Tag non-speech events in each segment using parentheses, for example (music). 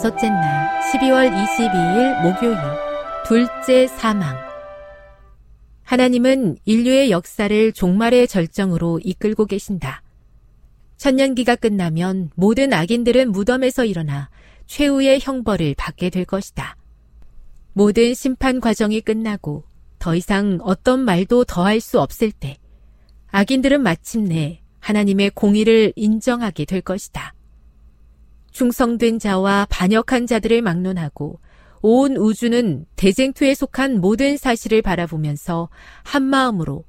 다섯째 날 12월 22일 목요일 둘째 사망 하나님은 인류의 역사를 종말의 절정으로 이끌고 계신다. 천년기가 끝나면 모든 악인들은 무덤에서 일어나 최후의 형벌을 받게 될 것이다. 모든 심판 과정이 끝나고 더 이상 어떤 말도 더할 수 없을 때 악인들은 마침내 하나님의 공의를 인정하게 될 것이다. 충성된 자와 반역한 자들을 막론하고 온 우주는 대쟁투에 속한 모든 사실을 바라보면서 한마음으로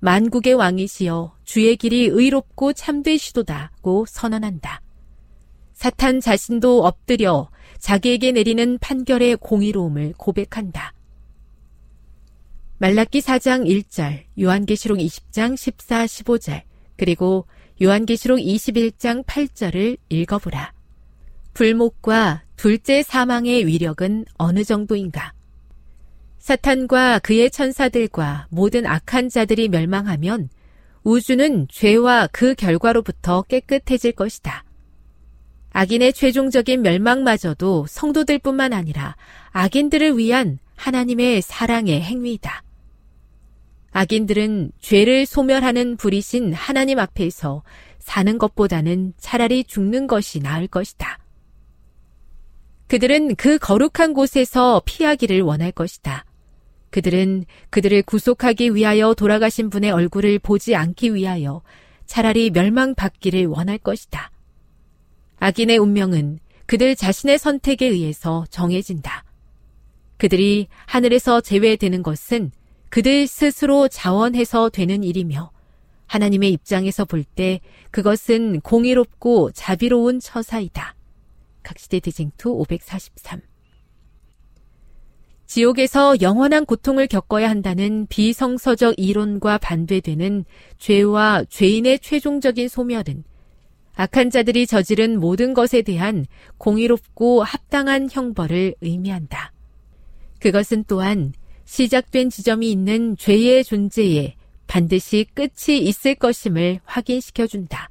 만국의 왕이시여 주의 길이 의롭고 참되시도다고 선언한다. 사탄 자신도 엎드려 자기에게 내리는 판결의 공의로움을 고백한다. 말라기 4장 1절, 요한계시록 20장 14, 15절, 그리고 요한계시록 21장 8절을 읽어보라. 불목과 둘째 사망의 위력은 어느 정도인가? 사탄과 그의 천사들과 모든 악한 자들이 멸망하면 우주는 죄와 그 결과로부터 깨끗해질 것이다. 악인의 최종적인 멸망마저도 성도들 뿐만 아니라 악인들을 위한 하나님의 사랑의 행위이다. 악인들은 죄를 소멸하는 불이신 하나님 앞에서 사는 것보다는 차라리 죽는 것이 나을 것이다. 그들은 그 거룩한 곳에서 피하기를 원할 것이다. 그들은 그들을 구속하기 위하여 돌아가신 분의 얼굴을 보지 않기 위하여 차라리 멸망받기를 원할 것이다. 악인의 운명은 그들 자신의 선택에 의해서 정해진다. 그들이 하늘에서 제외되는 것은 그들 스스로 자원해서 되는 일이며 하나님의 입장에서 볼 때 그것은 공의롭고 자비로운 처사이다. 각시대 대쟁투 543 지옥에서 영원한 고통을 겪어야 한다는 비성서적 이론과 반대되는 죄와 죄인의 최종적인 소멸은 악한 자들이 저지른 모든 것에 대한 공의롭고 합당한 형벌을 의미한다. 그것은 또한 시작된 지점이 있는 죄의 존재에 반드시 끝이 있을 것임을 확인시켜준다.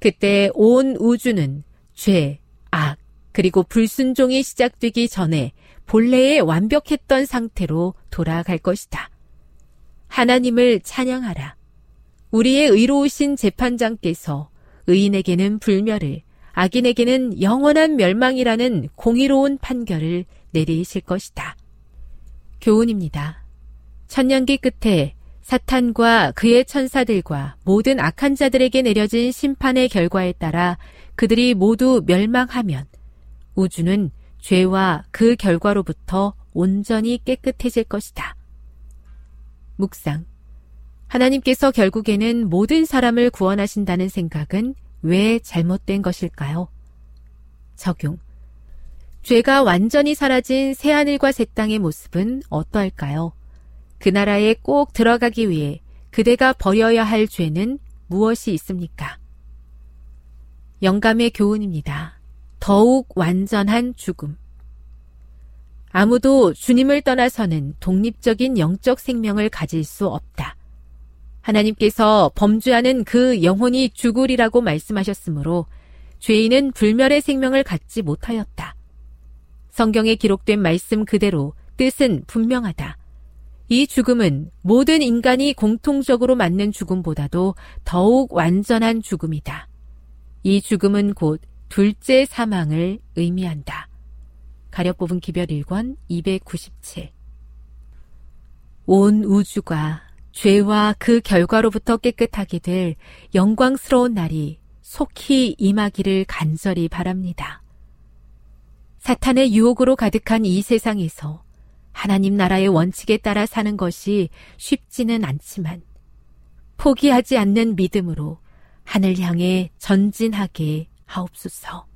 그때 온 우주는 죄, 악, 그리고 불순종이 시작되기 전에 본래의 완벽했던 상태로 돌아갈 것이다. 하나님을 찬양하라. 우리의 의로우신 재판장께서 의인에게는 불멸을, 악인에게는 영원한 멸망이라는 공의로운 판결을 내리실 것이다. 교훈입니다. 천년기 끝에 사탄과 그의 천사들과 모든 악한 자들에게 내려진 심판의 결과에 따라 그들이 모두 멸망하면 우주는 죄와 그 결과로부터 온전히 깨끗해질 것이다. 묵상. 하나님께서 결국에는 모든 사람을 구원하신다는 생각은 왜 잘못된 것일까요? 적용. 죄가 완전히 사라진 새하늘과 새 땅의 모습은 어떠할까요? 그 나라에 꼭 들어가기 위해 그대가 버려야 할 죄는 무엇이 있습니까? 영감의 교훈입니다. 더욱 완전한 죽음. 아무도 주님을 떠나서는 독립적인 영적 생명을 가질 수 없다. 하나님께서 범죄하는 그 영혼이 죽으리라고 말씀하셨으므로 죄인은 불멸의 생명을 갖지 못하였다. 성경에 기록된 말씀 그대로 뜻은 분명하다. 이 죽음은 모든 인간이 공통적으로 맞는 죽음보다도 더욱 완전한 죽음이다. 이 죽음은 곧 둘째 사망을 의미한다. 가려 뽑은 기별 1권 297. 온 우주가 죄와 그 결과로부터 깨끗하게 될 영광스러운 날이 속히 임하기를 간절히 바랍니다. 사탄의 유혹으로 가득한 이 세상에서 하나님 나라의 원칙에 따라 사는 것이 쉽지는 않지만 포기하지 않는 믿음으로 하늘 향해 전진하게 하옵소서.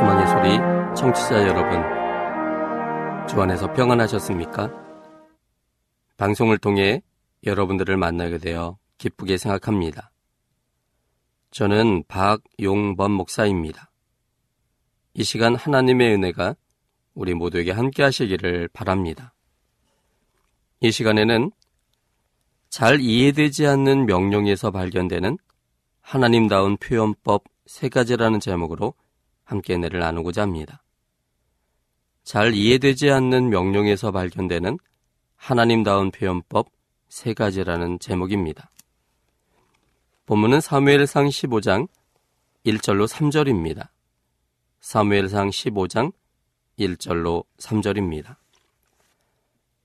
희망의 소리 청취자 여러분 주 안에서 평안하셨습니까? 방송을 통해 여러분들을 만나게 되어 기쁘게 생각합니다. 저는 박용범 목사입니다. 이 시간 하나님의 은혜가 우리 모두에게 함께 하시기를 바랍니다. 이 시간에는 잘 이해되지 않는 명령에서 발견되는 하나님다운 표현법 세 가지라는 제목으로 함께 은혜를 나누고자 합니다. 잘 이해되지 않는 명령에서 발견되는 하나님다운 표현법 세 가지라는 제목입니다. 본문은 사무엘상 15장 1절로 3절입니다. 사무엘상 15장 1절로 3절입니다.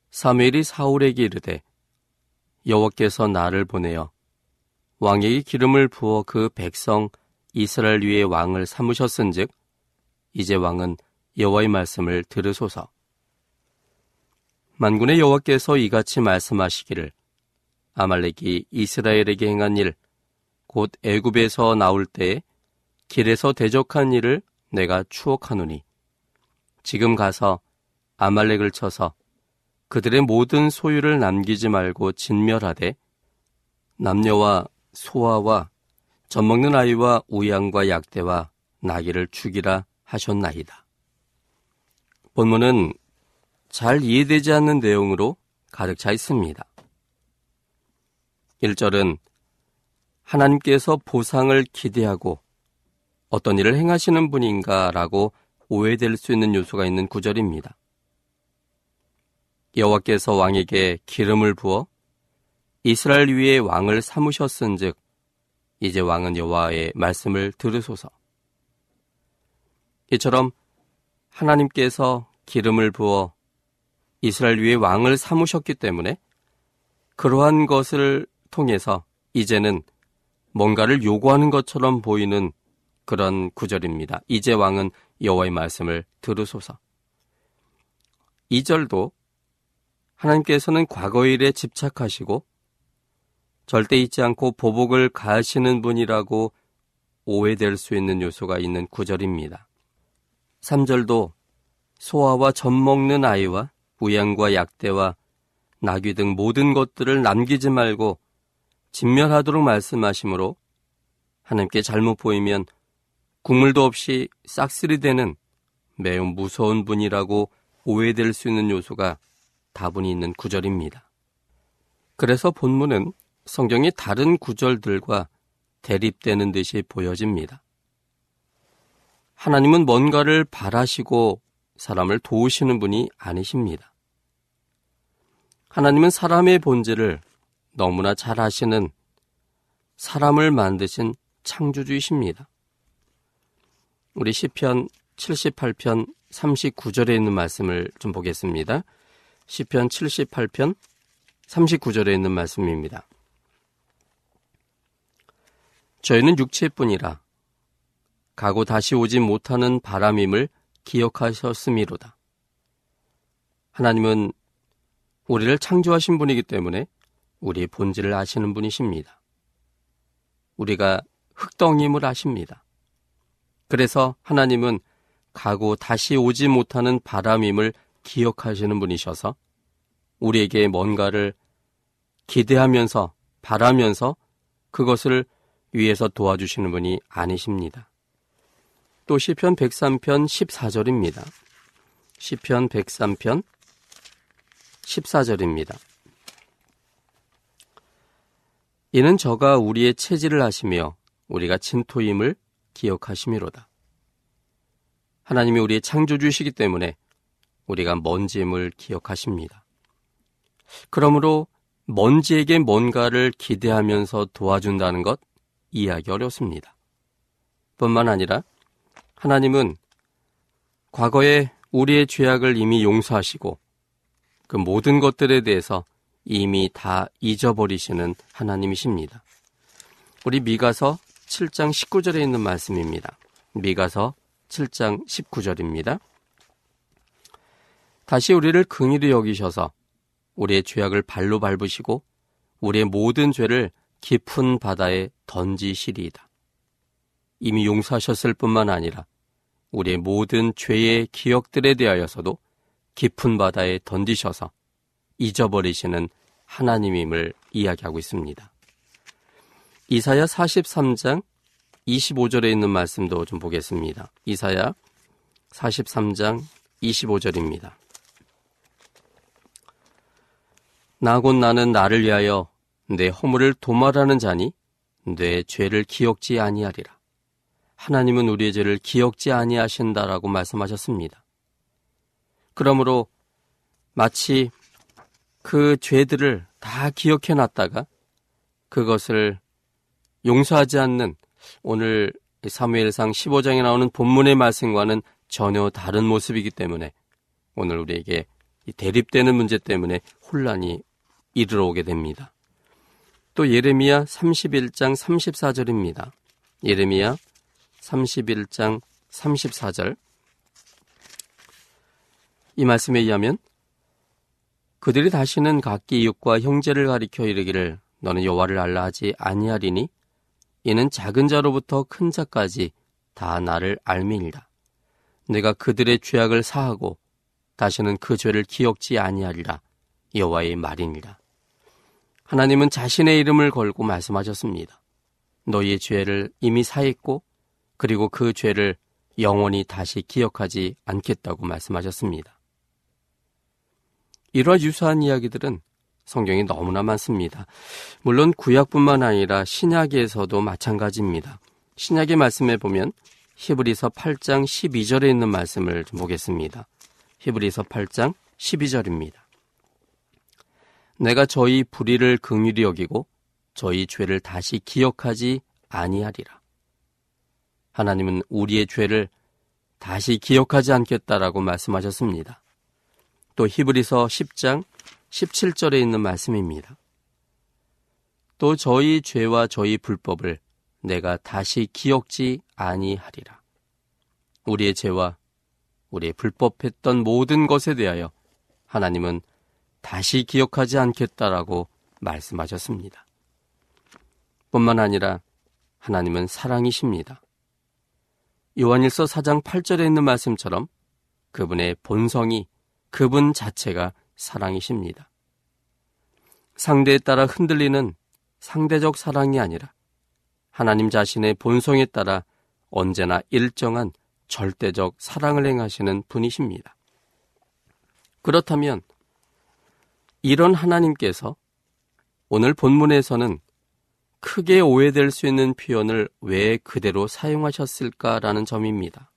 사무엘이 사울에게 이르되 여호와께서 나를 보내어 왕에게 기름을 부어 그 백성 이스라엘 위에 왕을 삼으셨은즉 이제 왕은 여호와의 말씀을 들으소서. 만군의 여호와께서 이같이 말씀하시기를 아말렉이 이스라엘에게 행한 일 곧 애굽에서 나올 때에 길에서 대적한 일을 내가 추억하노니 지금 가서 아말렉을 쳐서 그들의 모든 소유를 남기지 말고 진멸하되 남녀와 소아와 젖먹는 아이와 우양과 약대와 나귀를 죽이라 하셨나이다. 본문은 잘 이해되지 않는 내용으로 가득 차 있습니다. 1절은 하나님께서 보상을 기대하고 어떤 일을 행하시는 분인가라고 오해될 수 있는 요소가 있는 구절입니다. 여호와께서 왕에게 기름을 부어 이스라엘 위에 왕을 삼으셨은즉 이제 왕은 여호와의 말씀을 들으소서. 이처럼 하나님께서 기름을 부어 이스라엘 위에 왕을 삼으셨기 때문에 그러한 것을 통해서 이제는 뭔가를 요구하는 것처럼 보이는 그런 구절입니다. 이제 왕은 여호와의 말씀을 들으소서. 2절도 하나님께서는 과거의 일에 집착하시고 절대 잊지 않고 보복을 가하시는 분이라고 오해될 수 있는 요소가 있는 구절입니다. 3절도 소아와 젖 먹는 아이와 우양과 약대와 나귀 등 모든 것들을 남기지 말고 진멸하도록 말씀하시므로 하나님께 잘못 보이면 국물도 없이 싹쓸이 되는 매우 무서운 분이라고 오해될 수 있는 요소가 다분히 있는 구절입니다. 그래서 본문은 성경이 다른 구절들과 대립되는 듯이 보여집니다. 하나님은 뭔가를 바라시고 사람을 도우시는 분이 아니십니다. 하나님은 사람의 본질을 너무나 잘 아시는 사람을 만드신 창조주이십니다. 우리 시편 78편 39절에 있는 말씀을 좀 보겠습니다. 시편 78편 39절에 있는 말씀입니다. 저희는 육체뿐이라 가고 다시 오지 못하는 바람임을 기억하셨음이로다. 하나님은 우리를 창조하신 분이기 때문에 우리의 본질을 아시는 분이십니다. 우리가 흙덩임을 아십니다. 그래서 하나님은 가고 다시 오지 못하는 바람임을 기억하시는 분이셔서 우리에게 뭔가를 기대하면서 바라면서 그것을 위해서 도와주시는 분이 아니십니다. 또 시편 103편 14절입니다. 시편 103편 14절입니다. 이는 저가 우리의 체질을 하시며 우리가 진토임을 기억하심이로다. 하나님이 우리의 창조주시기 때문에 우리가 먼지임을 기억하십니다. 그러므로 먼지에게 뭔가를 기대하면서 도와준다는 것 이해하기 어렵습니다. 뿐만 아니라 하나님은 과거에 우리의 죄악을 이미 용서하시고 그 모든 것들에 대해서 이미 다 잊어버리시는 하나님이십니다. 우리 미가서 7장 19절에 있는 말씀입니다. 미가서 7장 19절입니다. 다시 우리를 긍휼히 여기셔서 우리의 죄악을 발로 밟으시고 우리의 모든 죄를 깊은 바다에 던지시리이다. 이미 용서하셨을 뿐만 아니라 우리의 모든 죄의 기억들에 대하여서도 깊은 바다에 던지셔서 잊어버리시는 하나님임을 이야기하고 있습니다. 이사야 43장 25절에 있는 말씀도 좀 보겠습니다. 이사야 43장 25절입니다. 나곧 나는 나를 위하여 내 허물을 도말하는 자니 내 죄를 기억지 아니하리라. 하나님은 우리의 죄를 기억지 아니하신다라고 말씀하셨습니다. 그러므로 마치 그 죄들을 다 기억해 놨다가 그것을 용서하지 않는 오늘 사무엘상 15장에 나오는 본문의 말씀과는 전혀 다른 모습이기 때문에 오늘 우리에게 대립되는 문제 때문에 혼란이 이르러 오게 됩니다. 또 예레미야 31장 34절입니다. 예레미야 31장 34절 이 말씀에 의하면 그들이 다시는 각기 이웃과 형제를 가리켜 이르기를 너는 여호와를 알라 하지 아니하리니 이는 작은 자로부터 큰 자까지 다 나를 알미니라 내가 그들의 죄악을 사하고 다시는 그 죄를 기억지 아니하리라 여호와의 말이니라 하나님은 자신의 이름을 걸고 말씀하셨습니다. 너희의 죄를 이미 사했고 그리고 그 죄를 영원히 다시 기억하지 않겠다고 말씀하셨습니다. 이러한 유사한 이야기들은 성경이 너무나 많습니다. 물론 구약뿐만 아니라 신약에서도 마찬가지입니다. 신약의 말씀에 보면 히브리서 8장 12절에 있는 말씀을 좀 보겠습니다. 히브리서 8장 12절입니다. 내가 저희 불의를 긍휼히 여기고 저희 죄를 다시 기억하지 아니하리라. 하나님은 우리의 죄를 다시 기억하지 않겠다라고 말씀하셨습니다. 또 히브리서 10장 17절에 있는 말씀입니다. 또 저희 죄와 저희 불법을 내가 다시 기억지 아니하리라. 우리의 죄와 우리의 불법했던 모든 것에 대하여 하나님은 다시 기억하지 않겠다라고 말씀하셨습니다. 뿐만 아니라 하나님은 사랑이십니다. 요한일서 4장 8절에 있는 말씀처럼 그분의 본성이 그분 자체가 사랑이십니다. 상대에 따라 흔들리는 상대적 사랑이 아니라 하나님 자신의 본성에 따라 언제나 일정한 절대적 사랑을 행하시는 분이십니다. 그렇다면 이런 하나님께서 오늘 본문에서는 크게 오해될 수 있는 표현을 왜 그대로 사용하셨을까라는 점입니다.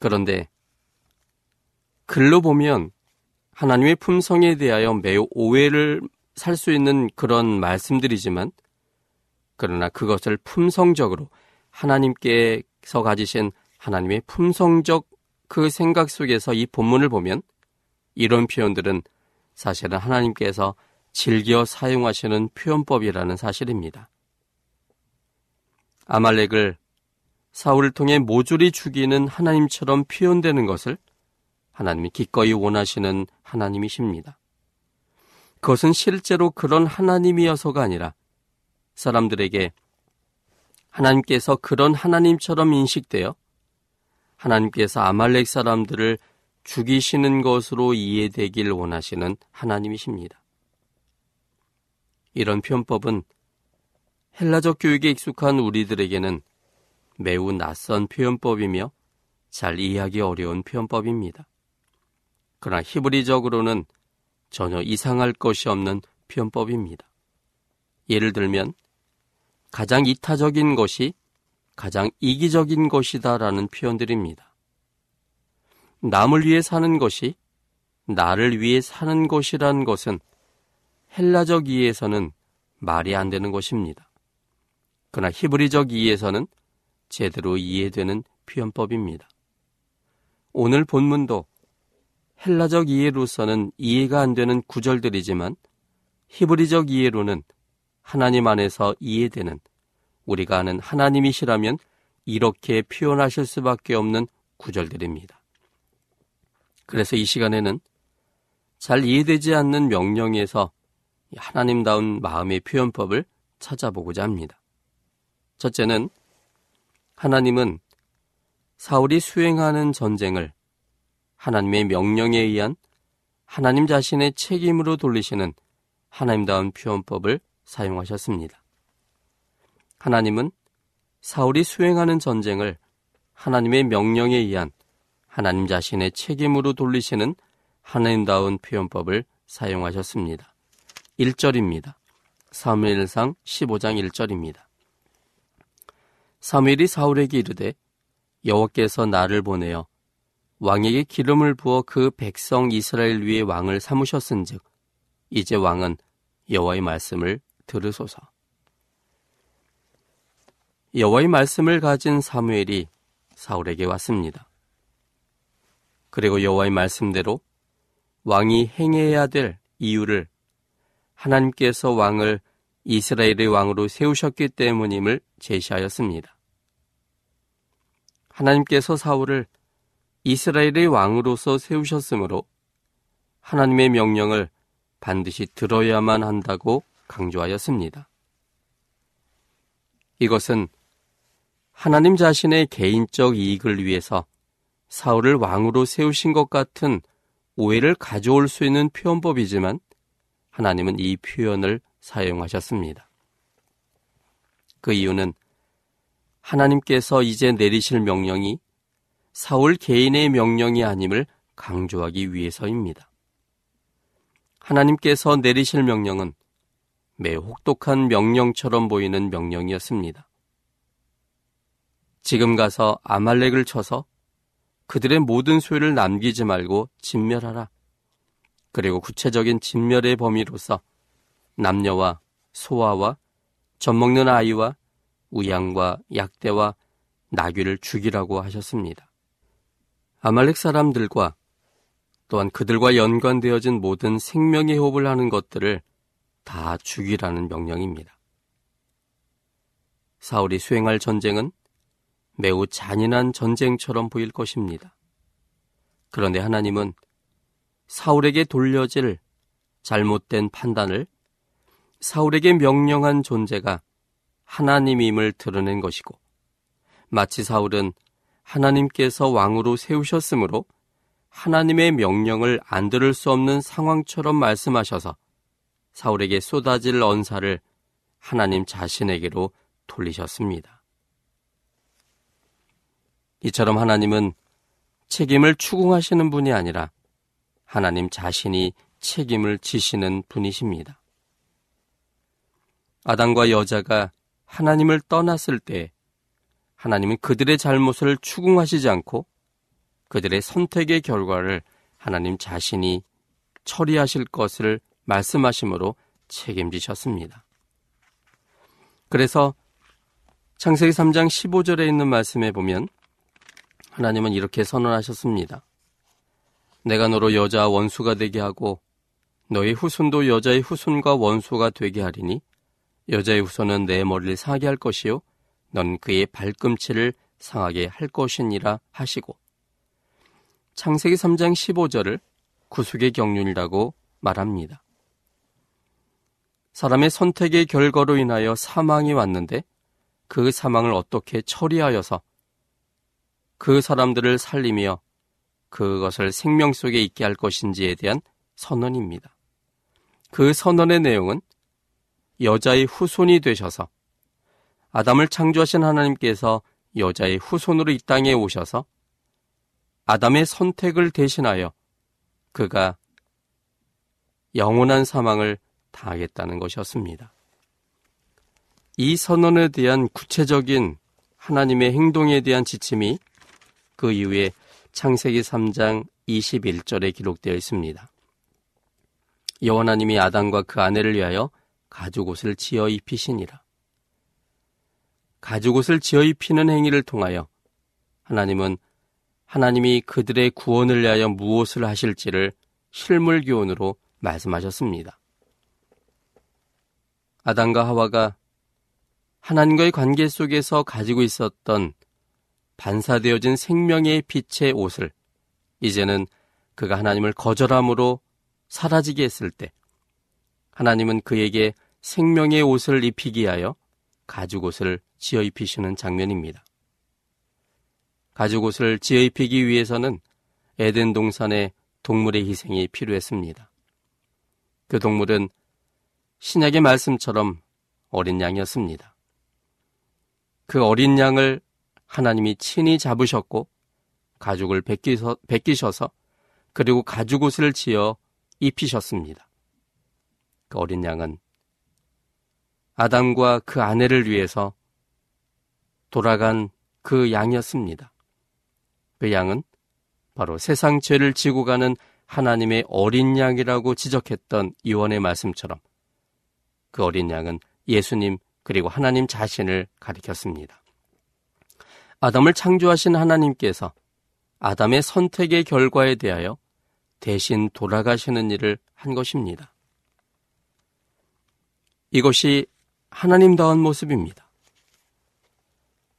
그런데 글로 보면 하나님의 품성에 대하여 매우 오해를 살 수 있는 그런 말씀들이지만 그러나 그것을 품성적으로 하나님께서 가지신 하나님의 품성적 그 생각 속에서 이 본문을 보면 이런 표현들은 사실은 하나님께서 즐겨 사용하시는 표현법이라는 사실입니다. 아말렉을 사울을 통해 모조리 죽이는 하나님처럼 표현되는 것을 하나님이 기꺼이 원하시는 하나님이십니다. 그것은 실제로 그런 하나님이어서가 아니라 사람들에게 하나님께서 그런 하나님처럼 인식되어 하나님께서 아말렉 사람들을 죽이시는 것으로 이해되길 원하시는 하나님이십니다. 이런 표현법은 헬라적 교육에 익숙한 우리들에게는 매우 낯선 표현법이며 잘 이해하기 어려운 표현법입니다. 그러나 히브리적으로는 전혀 이상할 것이 없는 표현법입니다. 예를 들면 가장 이타적인 것이 가장 이기적인 것이다라는 표현들입니다. 남을 위해 사는 것이 나를 위해 사는 것이란 것은 헬라적 이해에서는 말이 안 되는 것입니다. 그러나 히브리적 이해에서는 제대로 이해되는 표현법입니다. 오늘 본문도 헬라적 이해로서는 이해가 안 되는 구절들이지만 히브리적 이해로는 하나님 안에서 이해되는 우리가 아는 하나님이시라면 이렇게 표현하실 수밖에 없는 구절들입니다. 그래서 이 시간에는 잘 이해되지 않는 명령에서 하나님다운 마음의 표현법을 찾아보고자 합니다. 첫째는 하나님은 사울이 수행하는 전쟁을 하나님의 명령에 의한 하나님 자신의 책임으로 돌리시는 하나님다운 표현법을 사용하셨습니다. 하나님은 사울이 수행하는 전쟁을 하나님의 명령에 의한 하나님 자신의 책임으로 돌리시는 하나님다운 표현법을 사용하셨습니다. 1절입니다. 사무엘상 15장 1절입니다. 사무엘이 사울에게 이르되 여호와께서 나를 보내어 왕에게 기름을 부어 그 백성 이스라엘 위에 왕을 삼으셨은즉 이제 왕은 여호와의 말씀을 들으소서. 여호와의 말씀을 가진 사무엘이 사울에게 왔습니다. 그리고 여호와의 말씀대로 왕이 행해야 될 이유를 하나님께서 왕을 이스라엘의 왕으로 세우셨기 때문임을 제시하였습니다. 하나님께서 사울을 이스라엘의 왕으로서 세우셨으므로 하나님의 명령을 반드시 들어야만 한다고 강조하였습니다. 이것은 하나님 자신의 개인적 이익을 위해서 사울을 왕으로 세우신 것 같은 오해를 가져올 수 있는 표현법이지만 하나님은 이 표현을 사용하셨습니다. 그 이유는 하나님께서 이제 내리실 명령이 사울 개인의 명령이 아님을 강조하기 위해서입니다. 하나님께서 내리실 명령은 매우 혹독한 명령처럼 보이는 명령이었습니다. 지금 가서 아말렉을 쳐서 그들의 모든 소유를 남기지 말고 진멸하라. 그리고 구체적인 진멸의 범위로서 남녀와 소아와 젖먹는 아이와 우양과 약대와 나귀를 죽이라고 하셨습니다. 아말렉 사람들과 또한 그들과 연관되어진 모든 생명의 호흡을 하는 것들을 다 죽이라는 명령입니다. 사울이 수행할 전쟁은 매우 잔인한 전쟁처럼 보일 것입니다. 그런데 하나님은 사울에게 돌려질 잘못된 판단을 사울에게 명령한 존재가 하나님임을 드러낸 것이고 마치 사울은 하나님께서 왕으로 세우셨으므로 하나님의 명령을 안 들을 수 없는 상황처럼 말씀하셔서 사울에게 쏟아질 언사를 하나님 자신에게로 돌리셨습니다. 이처럼 하나님은 책임을 추궁하시는 분이 아니라 하나님 자신이 책임을 지시는 분이십니다. 아담과 여자가 하나님을 떠났을 때 하나님은 그들의 잘못을 추궁하시지 않고 그들의 선택의 결과를 하나님 자신이 처리하실 것을 말씀하심으로 책임지셨습니다. 그래서 창세기 3장 15절에 있는 말씀에 보면 하나님은 이렇게 선언하셨습니다. 내가 너로 여자 원수가 되게 하고 너의 후손도 여자의 후손과 원수가 되게 하리니 여자의 후손은 내 머리를 상하게 할 것이요 넌 그의 발꿈치를 상하게 할 것이니라 하시고 창세기 3장 15절을 구속의 경륜이라고 말합니다. 사람의 선택의 결과로 인하여 사망이 왔는데 그 사망을 어떻게 처리하여서 그 사람들을 살리며 그것을 생명 속에 있게 할 것인지에 대한 선언입니다. 그 선언의 내용은 여자의 후손이 되셔서 아담을 창조하신 하나님께서 여자의 후손으로 이 땅에 오셔서 아담의 선택을 대신하여 그가 영원한 사망을 당하겠다는 것이었습니다. 이 선언에 대한 구체적인 하나님의 행동에 대한 지침이 그 이후에 창세기 3장 21절에 기록되어 있습니다. 여호와 하나님이 아담과 그 아내를 위하여 가죽옷을 지어 입히시니라. 가죽옷을 지어 입히는 행위를 통하여 하나님은 하나님이 그들의 구원을 위하여 무엇을 하실지를 실물 교훈으로 말씀하셨습니다. 아담과 하와가 하나님과의 관계 속에서 가지고 있었던 반사되어진 생명의 빛의 옷을 이제는 그가 하나님을 거절함으로 사라지게 했을 때 하나님은 그에게 생명의 옷을 입히기 하여 가죽옷을 지어 입히시는 장면입니다. 가죽옷을 지어 입히기 위해서는 에덴 동산에 동물의 희생이 필요했습니다. 그 동물은 신약의 말씀처럼 어린 양이었습니다. 그 어린 양을 하나님이 친히 잡으셨고 가죽을 벗기서, 벗기셔서 그리고 가죽옷을 지어 입히셨습니다. 그 어린 양은 아담과 그 아내를 위해서 돌아간 그 양이었습니다. 그 양은 바로 세상 죄를 지고 가는 하나님의 어린 양이라고 지적했던 이원의 말씀처럼 그 어린 양은 예수님 그리고 하나님 자신을 가리켰습니다. 아담을 창조하신 하나님께서 아담의 선택의 결과에 대하여 대신 돌아가시는 일을 한 것입니다. 이것이 하나님다운 모습입니다.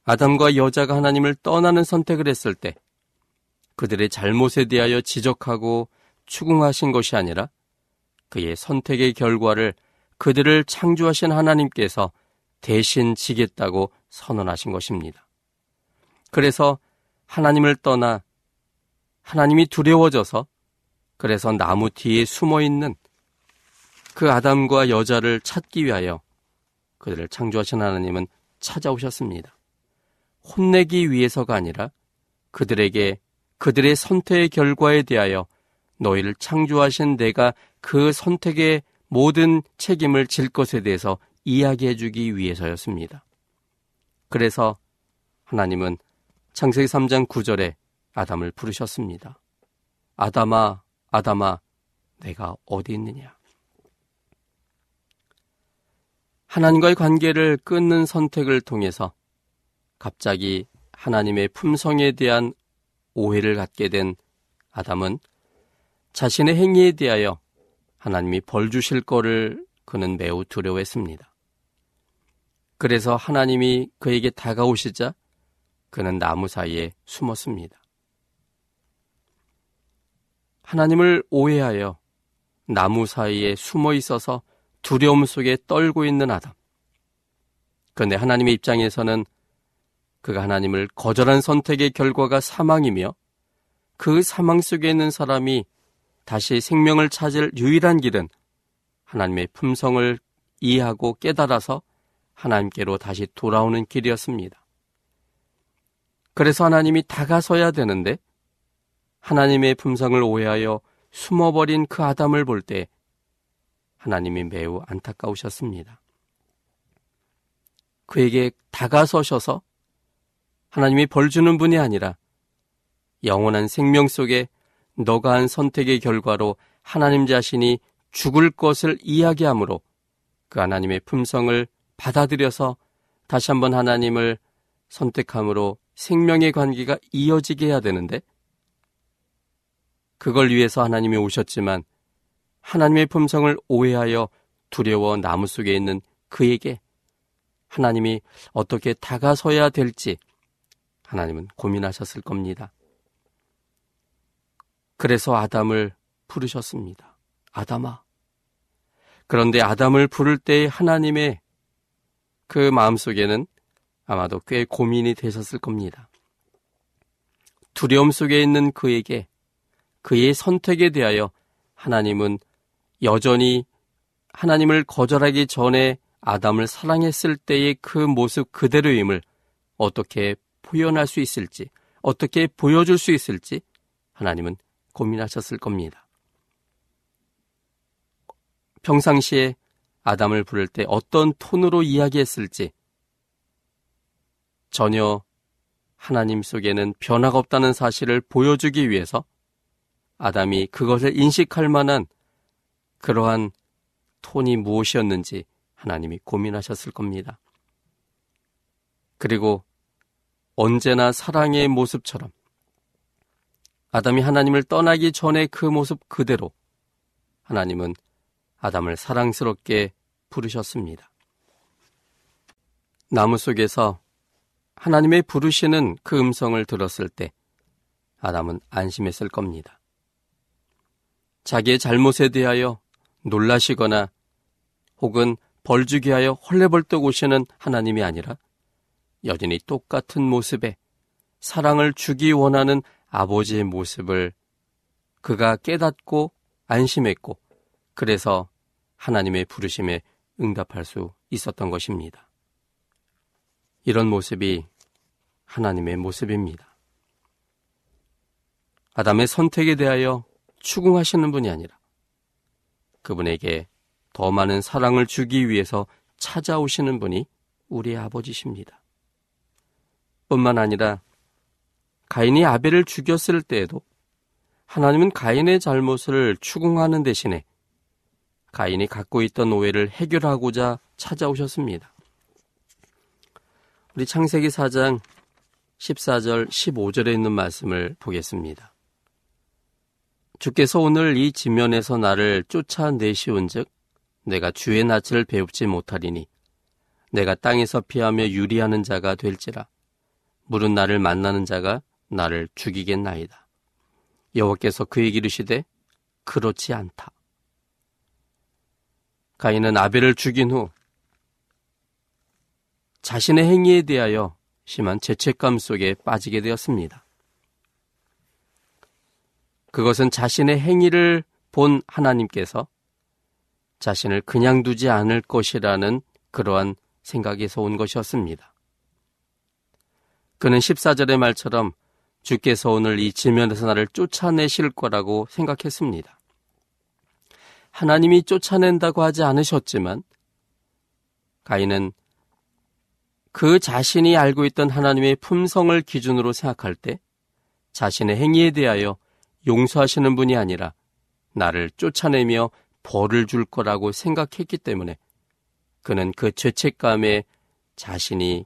아담과 여자가 하나님을 떠나는 선택을 했을 때 그들의 잘못에 대하여 지적하고 추궁하신 것이 아니라 그의 선택의 결과를 그들을 창조하신 하나님께서 대신 지겠다고 선언하신 것입니다. 그래서 하나님을 떠나 하나님이 두려워져서 그래서 나무 뒤에 숨어 있는 그 아담과 여자를 찾기 위하여 그들을 창조하신 하나님은 찾아오셨습니다. 혼내기 위해서가 아니라 그들에게 그들의 선택의 결과에 대하여 너희를 창조하신 내가 그 선택의 모든 책임을 질 것에 대해서 이야기해 주기 위해서였습니다. 그래서 하나님은 창세기 3장 9절에 아담을 부르셨습니다. 아담아, 아담아, 내가 어디 있느냐? 하나님과의 관계를 끊는 선택을 통해서 갑자기 하나님의 품성에 대한 오해를 갖게 된 아담은 자신의 행위에 대하여 하나님이 벌 주실 거를 그는 매우 두려워했습니다. 그래서 하나님이 그에게 다가오시자 그는 나무 사이에 숨었습니다. 하나님을 오해하여 나무 사이에 숨어 있어서 두려움 속에 떨고 있는 아담. 그런데 하나님의 입장에서는 그가 하나님을 거절한 선택의 결과가 사망이며 그 사망 속에 있는 사람이 다시 생명을 찾을 유일한 길은 하나님의 품성을 이해하고 깨달아서 하나님께로 다시 돌아오는 길이었습니다. 그래서 하나님이 다가서야 되는데 하나님의 품성을 오해하여 숨어버린 그 아담을 볼 때 하나님이 매우 안타까우셨습니다. 그에게 다가서셔서 하나님이 벌 주는 분이 아니라 영원한 생명 속에 너가 한 선택의 결과로 하나님 자신이 죽을 것을 이야기하므로 그 하나님의 품성을 받아들여서 다시 한번 하나님을 선택함으로 생명의 관계가 이어지게 해야 되는데 그걸 위해서 하나님이 오셨지만 하나님의 품성을 오해하여 두려워 나무 속에 있는 그에게 하나님이 어떻게 다가서야 될지 하나님은 고민하셨을 겁니다. 그래서 아담을 부르셨습니다. 아담아. 그런데 아담을 부를 때 하나님의 그 마음속에는 아마도 꽤 고민이 되셨을 겁니다. 두려움 속에 있는 그에게 그의 선택에 대하여 하나님은 여전히 하나님을 거절하기 전에 아담을 사랑했을 때의 그 모습 그대로임을 어떻게 표현할 수 있을지, 어떻게 보여줄 수 있을지 하나님은 고민하셨을 겁니다. 평상시에 아담을 부를 때 어떤 톤으로 이야기했을지 전혀 하나님 속에는 변화가 없다는 사실을 보여주기 위해서 아담이 그것을 인식할 만한 그러한 톤이 무엇이었는지 하나님이 고민하셨을 겁니다. 그리고 언제나 사랑의 모습처럼 아담이 하나님을 떠나기 전에 그 모습 그대로 하나님은 아담을 사랑스럽게 부르셨습니다. 나무 속에서 하나님의 부르시는 그 음성을 들었을 때 아담은 안심했을 겁니다. 자기의 잘못에 대하여 놀라시거나 혹은 벌주기 하여 헐레벌떡 오시는 하나님이 아니라 여전히 똑같은 모습에 사랑을 주기 원하는 아버지의 모습을 그가 깨닫고 안심했고 그래서 하나님의 부르심에 응답할 수 있었던 것입니다. 이런 모습이 하나님의 모습입니다. 아담의 선택에 대하여 추궁하시는 분이 아니라 그분에게 더 많은 사랑을 주기 위해서 찾아오시는 분이 우리 아버지십니다. 뿐만 아니라 가인이 아벨을 죽였을 때에도 하나님은 가인의 잘못을 추궁하는 대신에 가인이 갖고 있던 오해를 해결하고자 찾아오셨습니다. 우리 창세기 4장 14절 15절에 있는 말씀을 보겠습니다. 주께서 오늘 이 지면에서 나를 쫓아내시온즉 내가 주의 낯을 배웁지 못하리니 내가 땅에서 피하며 유리하는 자가 될지라 물은 나를 만나는 자가 나를 죽이겠나이다. 여호와께서 그에게 이르시되 그렇지 않다. 가인은 아벨을 죽인 후 자신의 행위에 대하여 심한 죄책감 속에 빠지게 되었습니다. 그것은 자신의 행위를 본 하나님께서 자신을 그냥 두지 않을 것이라는 그러한 생각에서 온 것이었습니다. 그는 14절의 말처럼 주께서 오늘 이 지면에서 나를 쫓아내실 거라고 생각했습니다. 하나님이 쫓아낸다고 하지 않으셨지만 가인은 그 자신이 알고 있던 하나님의 품성을 기준으로 생각할 때 자신의 행위에 대하여 용서하시는 분이 아니라 나를 쫓아내며 벌을 줄 거라고 생각했기 때문에 그는 그 죄책감에 자신이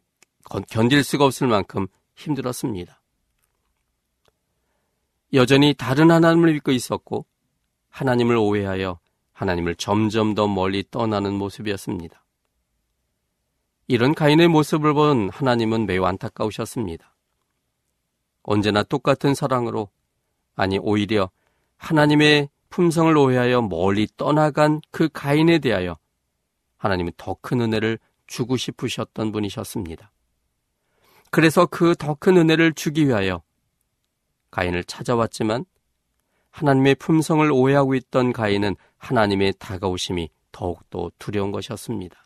견딜 수가 없을 만큼 힘들었습니다. 여전히 다른 하나님을 믿고 있었고 하나님을 오해하여 하나님을 점점 더 멀리 떠나는 모습이었습니다. 이런 가인의 모습을 본 하나님은 매우 안타까우셨습니다. 언제나 똑같은 사랑으로, 아니, 오히려 하나님의 품성을 오해하여 멀리 떠나간 그 가인에 대하여 하나님은 더 큰 은혜를 주고 싶으셨던 분이셨습니다. 그래서 그 더 큰 은혜를 주기 위하여 가인을 찾아왔지만 하나님의 품성을 오해하고 있던 가인은 하나님의 다가오심이 더욱더 두려운 것이었습니다.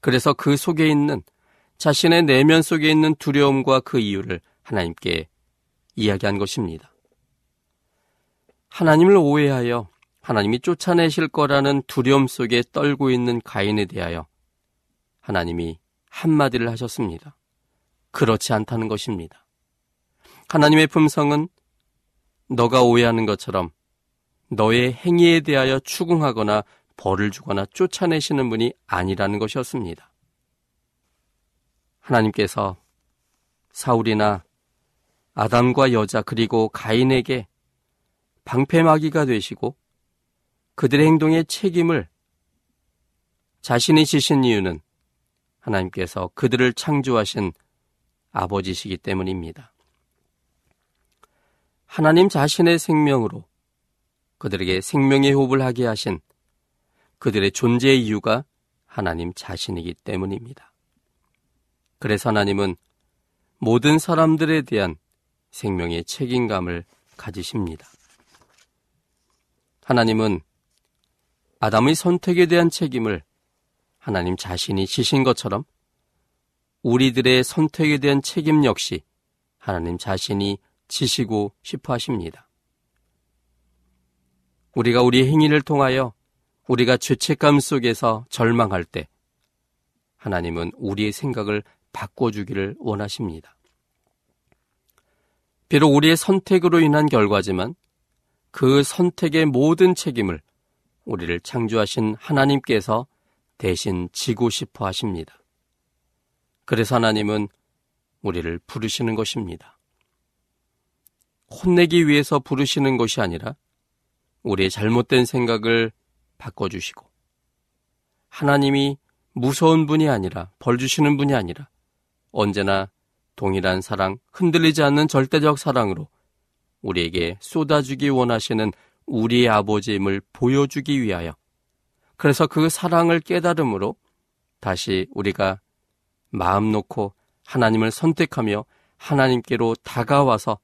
그래서 그 속에 있는 자신의 내면 속에 있는 두려움과 그 이유를 하나님께 이야기한 것입니다. 하나님을 오해하여 하나님이 쫓아내실 거라는 두려움 속에 떨고 있는 가인에 대하여 하나님이 한마디를 하셨습니다. 그렇지 않다는 것입니다. 하나님의 품성은 너가 오해하는 것처럼 너의 행위에 대하여 추궁하거나 벌을 주거나 쫓아내시는 분이 아니라는 것이었습니다. 하나님께서 사울이나 아담과 여자 그리고 가인에게 방패막이가 되시고 그들의 행동의 책임을 자신이 지신 이유는 하나님께서 그들을 창조하신 아버지시기 때문입니다. 하나님 자신의 생명으로 그들에게 생명의 호흡을 하게 하신 그들의 존재의 이유가 하나님 자신이기 때문입니다. 그래서 하나님은 모든 사람들에 대한 생명의 책임감을 가지십니다. 하나님은 아담의 선택에 대한 책임을 하나님 자신이 지신 것처럼 우리들의 선택에 대한 책임 역시 하나님 자신이 지시고 싶어 하십니다. 우리가 우리 행위를 통하여 우리가 죄책감 속에서 절망할 때 하나님은 우리의 생각을 바꿔주기를 원하십니다. 비록 우리의 선택으로 인한 결과지만 그 선택의 모든 책임을 우리를 창조하신 하나님께서 대신 지고 싶어 하십니다. 그래서 하나님은 우리를 부르시는 것입니다. 혼내기 위해서 부르시는 것이 아니라 우리의 잘못된 생각을 바꿔주시고 하나님이 무서운 분이 아니라 벌 주시는 분이 아니라 언제나 동일한 사랑, 흔들리지 않는 절대적 사랑으로 우리에게 쏟아주기 원하시는 우리의 아버지임을 보여주기 위하여 그래서 그 사랑을 깨달음으로 다시 우리가 마음 놓고 하나님을 선택하며 하나님께로 다가와서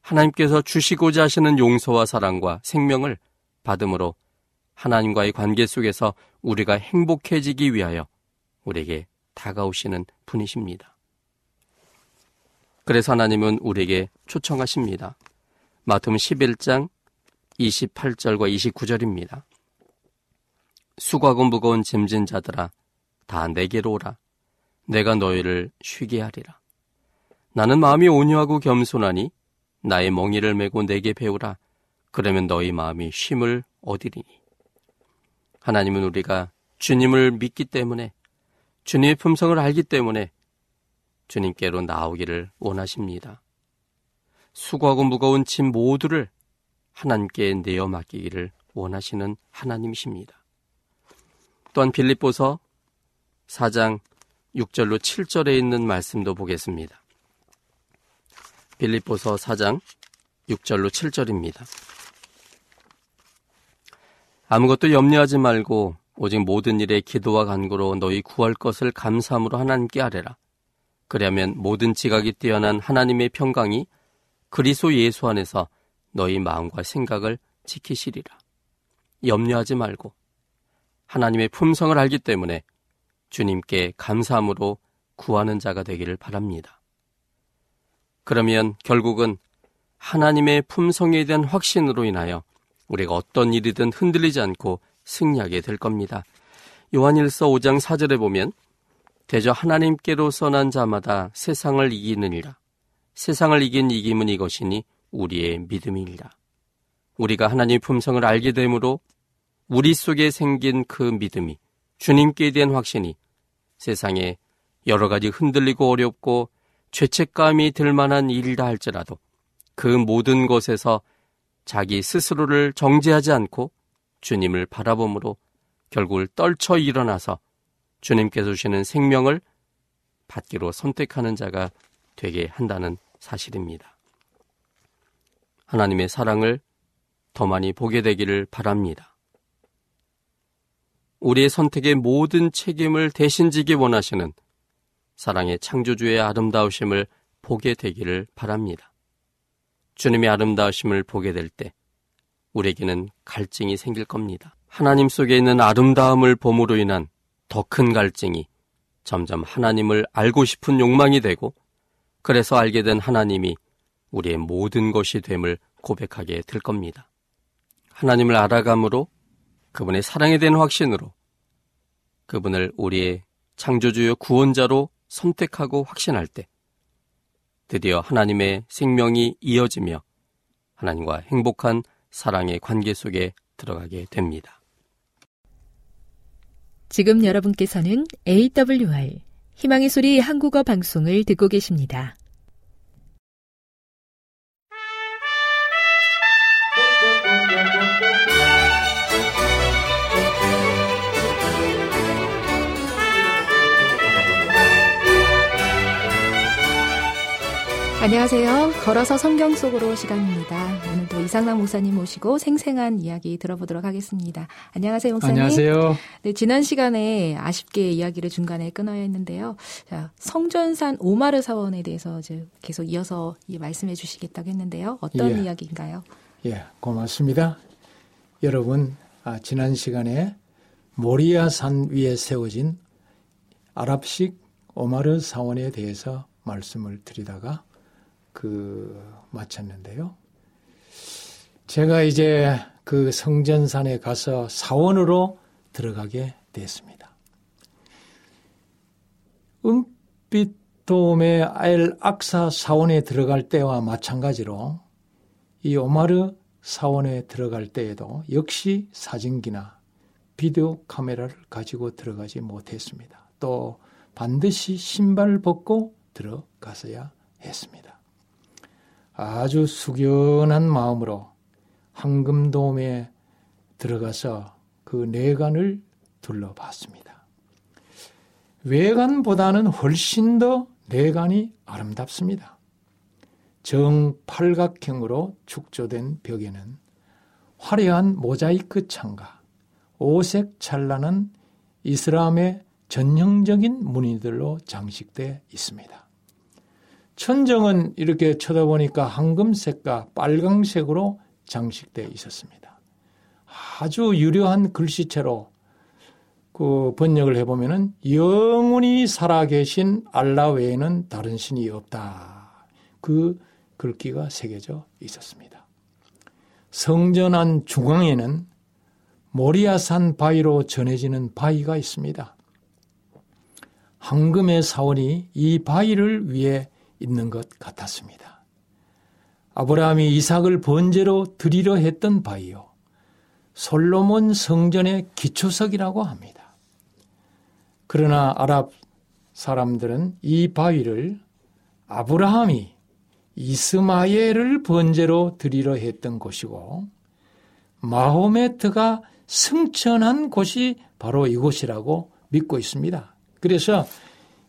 하나님께서 주시고자 하시는 용서와 사랑과 생명을 받음으로 하나님과의 관계 속에서 우리가 행복해지기 위하여 우리에게 다가오시는 분이십니다. 그래서 하나님은 우리에게 초청하십니다. 마태음 11장 28절과 29절입니다. 수고하고 무거운 짐진 자들아 다 내게로 오라 내가 너희를 쉬게 하리라. 나는 마음이 온유하고 겸손하니 나의 멍이를 메고 내게 배우라. 그러면 너희 마음이 쉼을 얻으리니. 하나님은 우리가 주님을 믿기 때문에 주님의 품성을 알기 때문에 주님께로 나오기를 원하십니다. 수고하고 무거운 짐 모두를 하나님께 내어 맡기기를 원하시는 하나님이십니다. 또한 빌립보서 4장 6절로 7절에 있는 말씀도 보겠습니다. 빌립보서 4장 6절로 7절입니다. 아무것도 염려하지 말고 오직 모든 일에 기도와 간구로 너희 구할 것을 감사함으로 하나님께 아뢰라. 그러면 모든 지각이 뛰어난 하나님의 평강이 그리스도 예수 안에서 너희 마음과 생각을 지키시리라. 염려하지 말고 하나님의 품성을 알기 때문에 주님께 감사함으로 구하는 자가 되기를 바랍니다. 그러면 결국은 하나님의 품성에 대한 확신으로 인하여 우리가 어떤 일이든 흔들리지 않고 승리하게 될 겁니다. 요한일서 5장 4절에 보면 대저 하나님께로 선한 자마다 세상을 이기느니라. 세상을 이긴 이김은 이것이니 우리의 믿음이니라. 우리가 하나님의 품성을 알게 되므로 우리 속에 생긴 그 믿음이 주님께 대한 확신이 세상에 여러 가지 흔들리고 어렵고 죄책감이 들 만한 일이다 할지라도 그 모든 것에서 자기 스스로를 정죄하지 않고 주님을 바라봄으로 결국 떨쳐 일어나서 주님께서 주시는 생명을 받기로 선택하는 자가 되게 한다는 사실입니다. 하나님의 사랑을 더 많이 보게 되기를 바랍니다. 우리의 선택의 모든 책임을 대신 지기 원하시는 사랑의 창조주의 아름다우심을 보게 되기를 바랍니다. 주님의 아름다우심을 보게 될 때 우리에게는 갈증이 생길 겁니다. 하나님 속에 있는 아름다움을 봄으로 인한 더 큰 갈증이 점점 하나님을 알고 싶은 욕망이 되고 그래서 알게 된 하나님이 우리의 모든 것이 됨을 고백하게 될 겁니다. 하나님을 알아감으로 그분의 사랑에 대한 확신으로 그분을 우리의 창조주요 구원자로 선택하고 확신할 때 드디어 하나님의 생명이 이어지며 하나님과 행복한 사랑의 관계 속에 들어가게 됩니다. 지금 여러분께서는 AWR 희망의 소리 한국어 방송을 듣고 계십니다. 안녕하세요. 걸어서 성경 속으로 시간입니다. 오늘도 이상남 목사님 모시고 생생한 이야기 들어보도록 하겠습니다. 안녕하세요, 목사님. 안녕하세요. 네, 지난 시간에 아쉽게 이야기를 중간에 끊어야 했는데요. 자, 성전산 오마르 사원에 대해서 이제 계속 이어서 말씀해 주시겠다고 했는데요. 어떤 예. 이야기인가요? 예, 고맙습니다. 여러분, 아, 지난 시간에 모리아 산 위에 세워진 아랍식 오마르 사원에 대해서 말씀을 드리다가 그 마쳤는데요. 제가 이제 그 성전산에 가서 사원으로 들어가게 됐습니다. 은빛돔의 알 악사 사원에 들어갈 때와 마찬가지로 이 오마르 사원에 들어갈 때에도 역시 사진기나 비디오 카메라를 가지고 들어가지 못했습니다. 또 반드시 신발을 벗고 들어갔어야 했습니다. 아주 숙연한 마음으로 황금돔에 들어가서 그 내관을 둘러봤습니다. 외관보다는 훨씬 더 내관이 아름답습니다. 정팔각형으로 축조된 벽에는 화려한 모자이크 창과 오색 찬란한 이슬람의 전형적인 무늬들로 장식되어 있습니다. 천정은 이렇게 쳐다보니까 황금색과 빨강색으로 장식되어 있었습니다. 아주 유려한 글씨체로 그 번역을 해보면은 영원히 살아계신 알라 외에는 다른 신이 없다. 그 글귀가 새겨져 있었습니다. 성전 안 중앙에는 모리아산 바위로 전해지는 바위가 있습니다. 황금의 사원이 이 바위를 위해 있는 것 같았습니다. 아브라함이 이삭을 번제로 드리려 했던 바위요. 솔로몬 성전의 기초석이라고 합니다. 그러나 아랍 사람들은 이 바위를 아브라함이 이스마엘을 번제로 드리려 했던 곳이고 마호메트가 승천한 곳이 바로 이곳이라고 믿고 있습니다. 그래서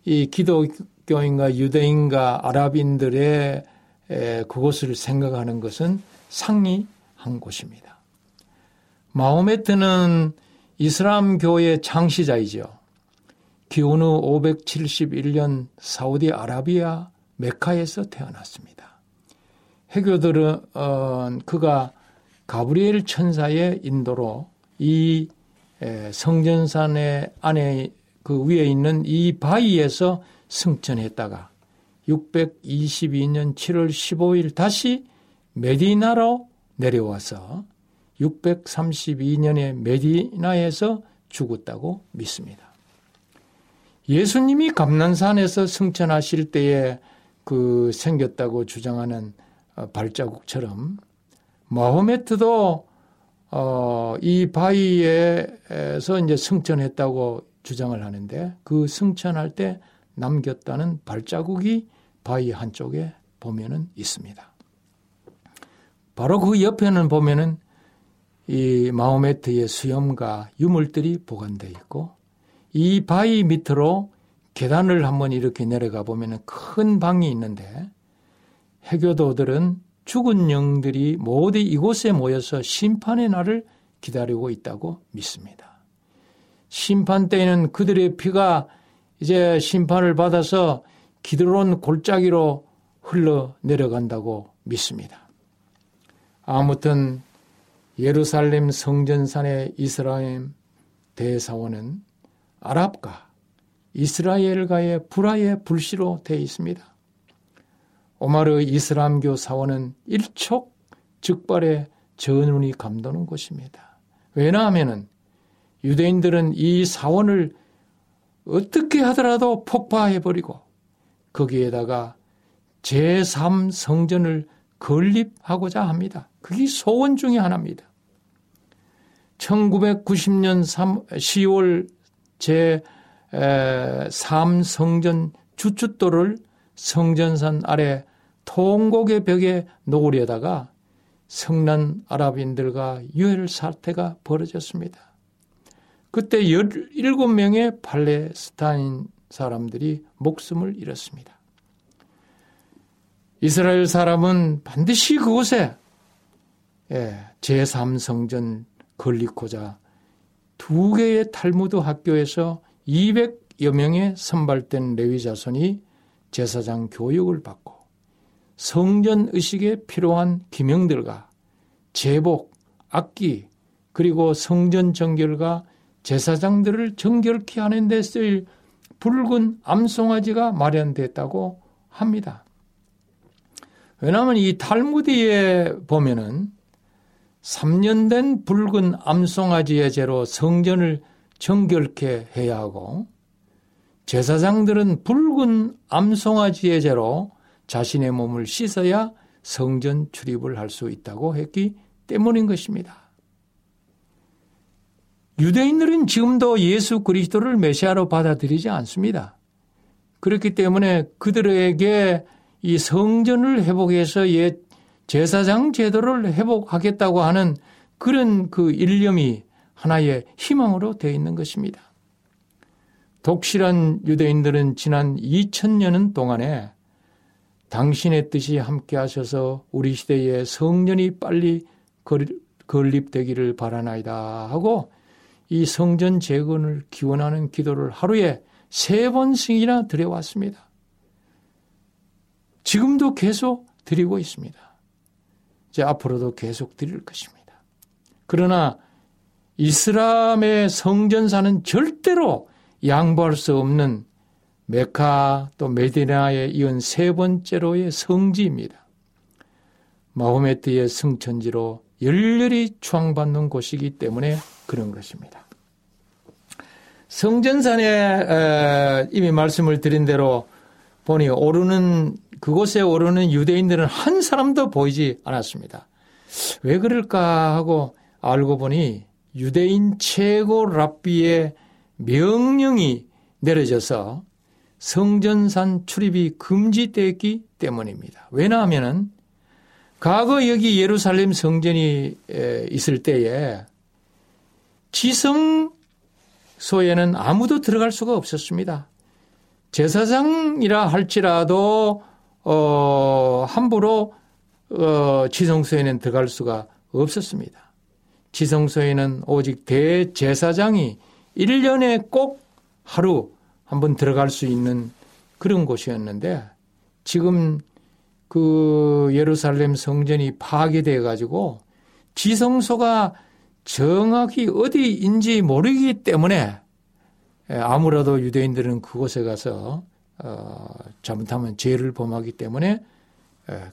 이 기독 교인과 유대인과 아랍인들의 그곳을 생각하는 것은 상이한 곳입니다. 마호메트는 이슬람 교의 창시자이죠. 기원 후 571년 사우디 아라비아 메카에서 태어났습니다. 해교들은 어, 그가 가브리엘 천사의 인도로 이 성전산의 안에 그 위에 있는 이 바위에서 승천했다가 622년 7월 15일 다시 메디나로 내려와서 632년에 메디나에서 죽었다고 믿습니다. 예수님이 감난산에서 승천하실 때에 그 생겼다고 주장하는 어, 발자국처럼 마호메트도 어, 이 바위에서 이제 승천했다고 주장을 하는데 그 승천할 때 남겼다는 발자국이 바위 한쪽에 보면은 있습니다. 바로 그 옆에는 보면은 이 마호메트의 수염과 유물들이 보관되어 있고 이 바위 밑으로 계단을 한번 이렇게 내려가 보면 큰 방이 있는데 해교도들은 죽은 영들이 모두 이곳에 모여서 심판의 날을 기다리고 있다고 믿습니다. 심판 때에는 그들의 피가 이제 심판을 받아서 기드론 골짜기로 흘러 내려간다고 믿습니다. 아무튼 예루살렘 성전산의 이스라엘 대사원은 아랍과 이스라엘과의 불화의 불씨로 되어 있습니다. 오마르 이슬람교 사원은 일촉 즉발의 전운이 감도는 곳입니다. 왜냐하면 유대인들은 이 사원을 어떻게 하더라도 폭파해버리고 거기에다가 제3 성전을 건립하고자 합니다. 그게 소원 중의 하나입니다. 1990년 3, 10월 제 3성전 주춧돌을 성전산 아래 통곡의 벽에 놓으려다가 성난 아랍인들과 유혈 사태가 벌어졌습니다. 그때 17명의 팔레스타인 사람들이 목숨을 잃었습니다. 이스라엘 사람은 반드시 그곳에 예, 제3성전 건립고자 두 개의 탈무드 학교에서 200여 명의 선발된 레위 자손이 제사장 교육을 받고 성전 의식에 필요한 기명들과 제복, 악기, 그리고 성전 정결과 제사장들을 정결케 하는 데 쓰일 붉은 암송아지가 마련됐다고 합니다. 왜냐하면 이 탈무디에 보면은 3년 된 붉은 암송아지의 죄로 성전을 정결케 해야 하고 제사장들은 붉은 암송아지의 죄로 자신의 몸을 씻어야 성전 출입을 할 수 있다고 했기 때문인 것입니다. 유대인들은 지금도 예수 그리스도를 메시아로 받아들이지 않습니다. 그렇기 때문에 그들에게 이 성전을 회복해서 옛 제사장 제도를 회복하겠다고 하는 그런 그 일념이 하나의 희망으로 되어 있는 것입니다. 독실한 유대인들은 지난 2000년 동안에 당신의 뜻이 함께 하셔서 우리 시대에 성전이 빨리 건립되기를 바라나이다 하고 이 성전 재건을 기원하는 기도를 하루에 세 번씩이나 드려왔습니다. 지금도 계속 드리고 있습니다. 이제 앞으로도 계속 드릴 것입니다. 그러나 이슬람의 성전사는 절대로 양보할 수 없는 메카 또 메디나에 이은 세 번째로의 성지입니다. 마호메트의 승천지로 열렬히 추앙받는 곳이기 때문에 그런 것입니다. 성전산에 이미 말씀을 드린 대로 보니 오르는 그곳에 오르는 유대인들은 한 사람도 보이지 않았습니다. 왜 그럴까 하고 알고 보니 유대인 최고 랍비의 명령이 내려져서 성전산 출입이 금지되었기 때문입니다. 왜냐하면 과거 여기 예루살렘 성전이 있을 때에 지성소에는 아무도 들어갈 수가 없었습니다. 제사장이라 할지라도 어, 함부로 어, 지성소에는 들어갈 수가 없었습니다. 지성소에는 오직 대제사장이 1년에 꼭 하루 한번 들어갈 수 있는 그런 곳이었는데 지금 그 예루살렘 성전이 파괴되어 가지고 지성소가 정확히 어디인지 모르기 때문에 아무라도 유대인들은 그곳에 가서 어, 잘못하면 죄를 범하기 때문에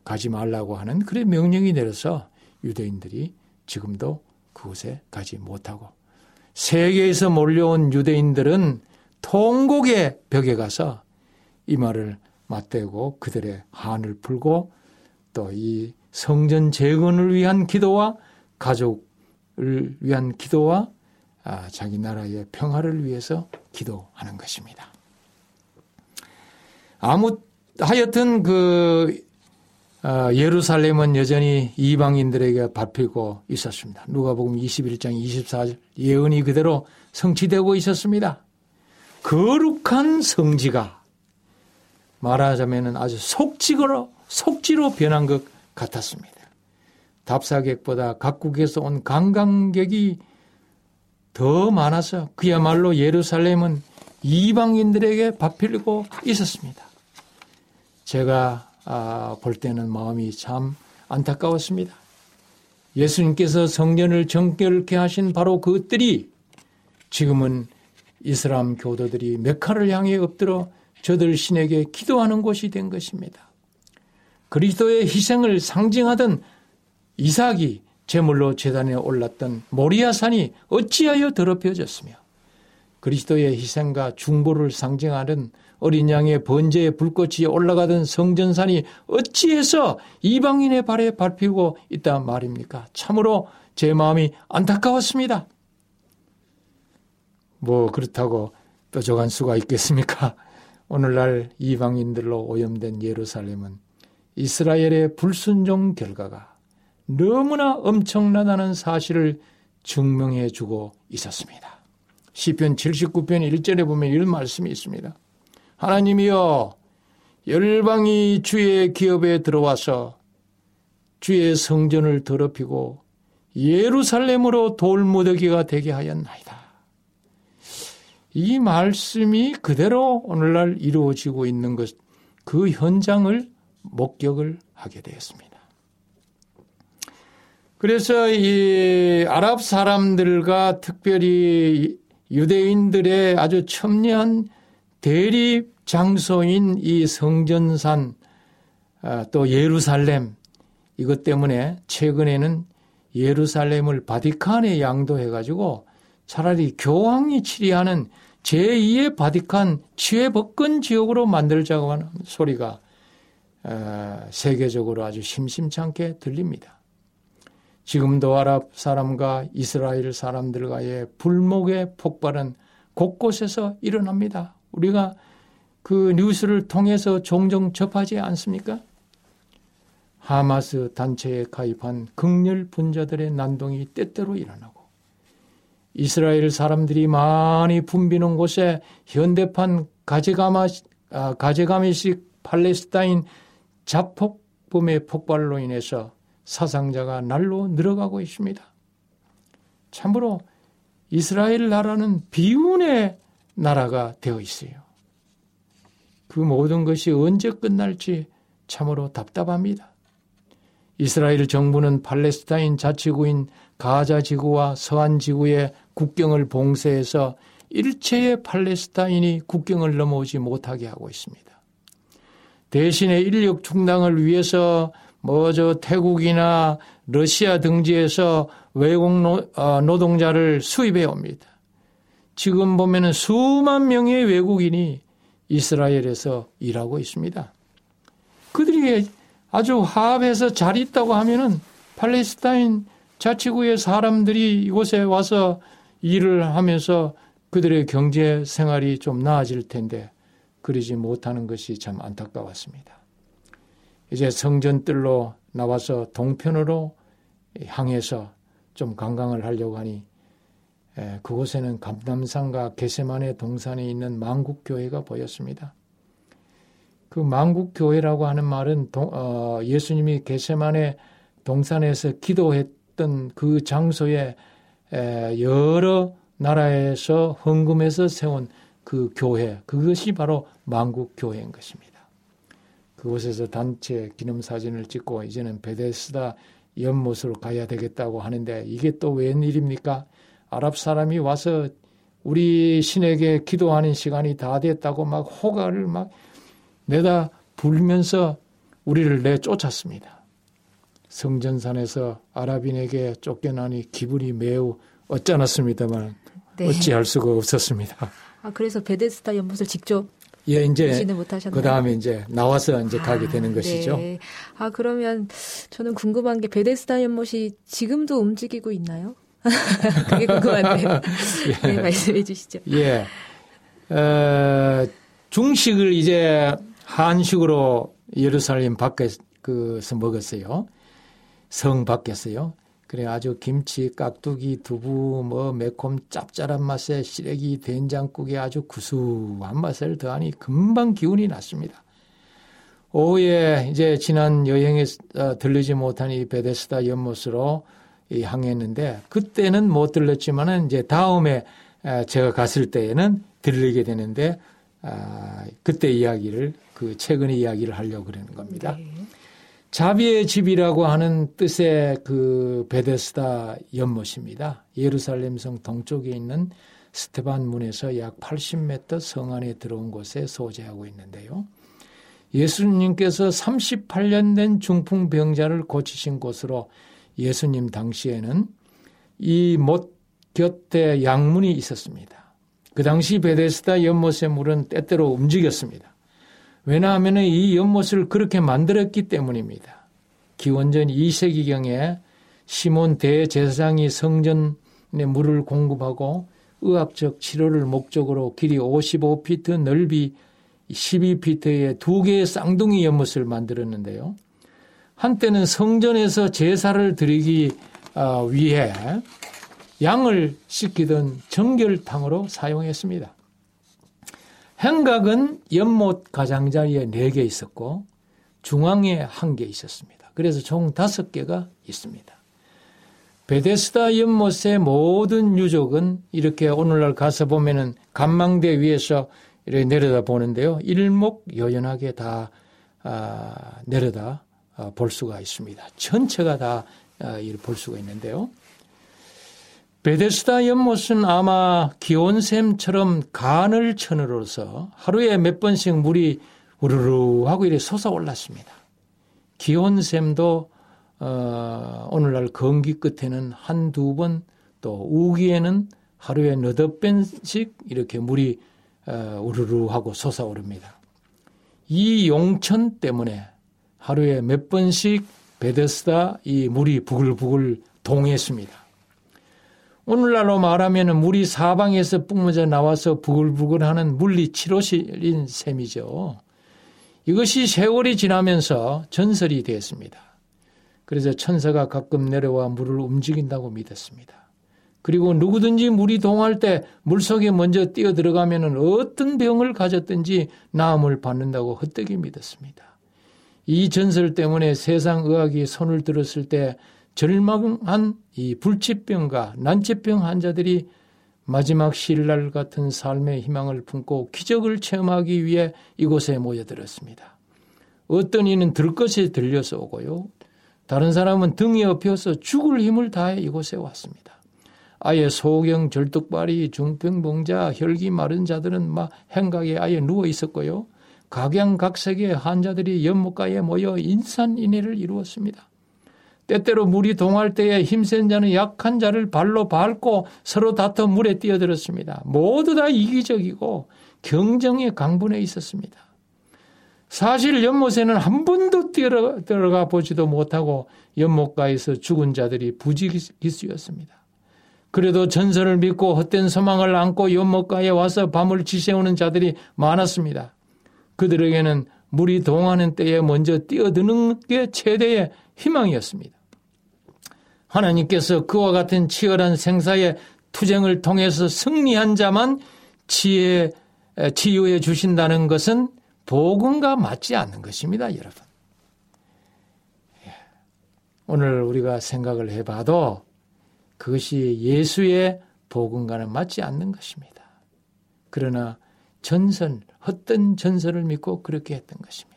가지 말라고 하는 그런 명령이 내려서 유대인들이 지금도 그곳에 가지 못하고 세계에서 몰려온 유대인들은 통곡의 벽에 가서 이 말을 맞대고 그들의 한을 풀고 또 이 성전 재건을 위한 기도와 가족 을 위한 기도와 아, 자기 나라의 평화를 위해서 기도하는 것입니다. 아무 하여튼 그 어, 예루살렘은 여전히 이방인들에게 밟히고 있었습니다. 누가복음 21장 24절 예언이 그대로 성취되고 있었습니다. 거룩한 성지가 말하자면 아주 속지로 속지로 변한 것 같았습니다. 답사객보다 각국에서 온 관광객이 더 많아서 그야말로 예루살렘은 이방인들에게 밟히고 있었습니다. 제가 아, 볼 때는 마음이 참 안타까웠습니다. 예수님께서 성전을 정결케 하신 바로 그것들이 지금은 이슬람 교도들이 메카를 향해 엎드려 저들 신에게 기도하는 곳이 된 것입니다. 그리스도의 희생을 상징하던 이삭이 제물로 재단에 올랐던 모리아산이 어찌하여 더럽혀졌으며 그리스도의 희생과 중보를 상징하는 어린 양의 번제의 불꽃이 올라가던 성전산이 어찌해서 이방인의 발에 밟히고 있다 말입니까? 참으로 제 마음이 안타까웠습니다. 뭐 그렇다고 뾰족한 수가 있겠습니까? 오늘날 이방인들로 오염된 예루살렘은 이스라엘의 불순종 결과가 너무나 엄청나다는 사실을 증명해 주고 있었습니다. 시편 79편 1절에 보면 이런 말씀이 있습니다. 하나님이여 열방이 주의 기업에 들어와서 주의 성전을 더럽히고 예루살렘으로 돌무더기가 되게 하였나이다. 이 말씀이 그대로 오늘날 이루어지고 있는 것, 그 현장을 목격을 하게 되었습니다. 그래서 이 아랍 사람들과 특별히 유대인들의 아주 첨예한 대립 장소인 이 성전산 아, 또 예루살렘 이것 때문에 최근에는 예루살렘을 바티칸에 양도해 가지고 차라리 교황이 치리하는 제2의 바티칸 치외법권 지역으로 만들자고 하는 소리가 아, 세계적으로 아주 심심찮게 들립니다. 지금도 아랍 사람과 이스라엘 사람들과의 불목의 폭발은 곳곳에서 일어납니다. 우리가 그 뉴스를 통해서 종종 접하지 않습니까? 하마스 단체에 가입한 극렬 분자들의 난동이 때때로 일어나고 이스라엘 사람들이 많이 붐비는 곳에 현대판 아, 가제가미식 팔레스타인 자폭범의 폭발로 인해서 사상자가 날로 늘어가고 있습니다. 참으로 이스라엘 나라는 비운의 나라가 되어 있어요. 그 모든 것이 언제 끝날지 참으로 답답합니다. 이스라엘 정부는 팔레스타인 자치구인 가자 지구와 서한 지구의 국경을 봉쇄해서 일체의 팔레스타인이 국경을 넘어오지 못하게 하고 있습니다. 대신에 인력 충당을 위해서 뭐 저 태국이나 러시아 등지에서 외국 어, 노동자를 수입해 옵니다. 지금 보면은 수만 명의 외국인이 이스라엘에서 일하고 있습니다. 그들이 아주 화합해서 잘 있다고 하면은 팔레스타인 자치구의 사람들이 이곳에 와서 일을 하면서 그들의 경제 생활이 좀 나아질 텐데 그러지 못하는 것이 참 안타까웠습니다. 이제 성전뜰로 나와서 동편으로 향해서 좀 관광을 하려고 하니 그곳에는 감남산과 게세만의 동산에 있는 만국교회가 보였습니다. 그 만국교회라고 하는 말은 동, 어, 예수님이 게세만의 동산에서 기도했던 그 장소에 여러 나라에서 헌금해서 세운 그 교회, 그것이 바로 만국교회인 것입니다. 그곳에서 단체 기념사진을 찍고 이제는 베데스다 연못으로 가야 되겠다고 하는데 이게 또 웬일입니까? 아랍 사람이 와서 우리 신에게 기도하는 시간이 다 됐다고 막 호가를 막 내다 불면서 우리를 내쫓았습니다. 성전산에서 아랍인에게 쫓겨나니 기분이 매우 어쩌났습니다만 네. 어찌할 수가 없었습니다. 아 그래서 베데스다 연못을 직접 예, 이제 그 다음에 이제 나와서 이제 아, 가게 되는 것이죠. 네. 아 그러면 저는 궁금한 게 베데스다 연못이 지금도 움직이고 있나요? (laughs) 그게 궁금한데요. (laughs) 예. 네, 말씀해 주시죠. 예. 어, 중식을 이제 한식으로 예루살렘 밖에서 먹었어요. 성 밖에서요. 그래 아주 김치, 깍두기, 두부, 뭐 매콤 짭짤한 맛에 시래기, 된장국에 아주 구수한 맛을 더하니 금방 기운이 났습니다. 오후에 이제 지난 여행에 어, 들르지 못한 이 베데스다 연못으로 향했는데 그때는 못 들렀지만은 이제 다음에 제가 갔을 때에는 들리게 되는데 아, 그때 이야기를 그 최근의 이야기를 하려고 그러는 겁니다. 네. 자비의 집이라고 하는 뜻의 그 베데스다 연못입니다. 예루살렘 성 동쪽에 있는 스테반 문에서 약 80m 성 안에 들어온 곳에 소재하고 있는데요. 예수님께서 38년 된 중풍 병자를 고치신 곳으로 예수님 당시에는 이 못 곁에 양문이 있었습니다. 그 당시 베데스다 연못의 물은 때때로 움직였습니다. 왜냐하면 이 연못을 그렇게 만들었기 때문입니다. 기원전 2세기경에 시몬 대제사장이 성전에 물을 공급하고 의학적 치료를 목적으로 길이 55피트, 넓이 12피트의 두 개의 쌍둥이 연못을 만들었는데요. 한때는 성전에서 제사를 드리기 어, 위해 양을 씻기던 정결탕으로 사용했습니다. 행각은 연못 가장자리에 4개 있었고 중앙에 1개 있었습니다. 그래서 총 5개가 있습니다. 베데스다 연못의 모든 유족은 이렇게 오늘날 가서 보면은 간망대 위에서 이렇게 내려다 보는데요. 일목요연하게 다 아, 내려다 아, 볼 수가 있습니다. 전체가 다볼 아, 수가 있는데요. 베데스다 연못은 아마 기온샘처럼 간을 천으로서 하루에 몇 번씩 물이 우르르 하고 이렇게 솟아올랐습니다. 기온샘도 어, 오늘날 건기 끝에는 한 두 번 또 우기에는 하루에 너덟 번씩 이렇게 물이 어, 우르르 하고 솟아오릅니다. 이 용천 때문에 하루에 몇 번씩 베데스다 이 물이 부글부글 동했습니다. 오늘날로 말하면 물이 사방에서 뿜어져 나와서 부글부글하는 물리 치료실인 셈이죠. 이것이 세월이 지나면서 전설이 되었습니다. 그래서 천사가 가끔 내려와 물을 움직인다고 믿었습니다. 그리고 누구든지 물이 동할 때 물속에 먼저 뛰어 들어가면 어떤 병을 가졌든지 나음을 받는다고 헛되게 믿었습니다. 이 전설 때문에 세상 의학이 손을 들었을 때 절망한 이 불치병과 난치병 환자들이 마지막 신날 같은 삶의 희망을 품고 기적을 체험하기 위해 이곳에 모여들었습니다. 어떤 이는 들것에 들려서 오고요. 다른 사람은 등에 업혀서 죽을 힘을 다해 이곳에 왔습니다. 아예 소경, 절뚝발이, 중병봉자, 혈기 마른 자들은 막 행각에 아예 누워 있었고요. 각양각색의 환자들이 연못가에 모여 인산인해를 이루었습니다. 때때로 물이 동할 때에 힘센 자는 약한 자를 발로 밟고 서로 다퉈 물에 뛰어들었습니다. 모두 다 이기적이고 경쟁의 강분에 있었습니다. 사실 연못에는 한 번도 뛰어들어가 보지도 못하고 연못가에서 죽은 자들이 부지기수였습니다. 그래도 전설을 믿고 헛된 소망을 안고 연못가에 와서 밤을 지새우는 자들이 많았습니다. 그들에게는 물이 동하는 때에 먼저 뛰어드는 게 최대의 희망이었습니다. 하나님께서 그와 같은 치열한 생사의 투쟁을 통해서 승리한 자만 지혜, 치유해 주신다는 것은 복음과 맞지 않는 것입니다, 여러분. 예. 오늘 우리가 생각을 해봐도 그것이 예수의 복음과는 맞지 않는 것입니다. 그러나 전설, 헛된 전설을 믿고 그렇게 했던 것입니다.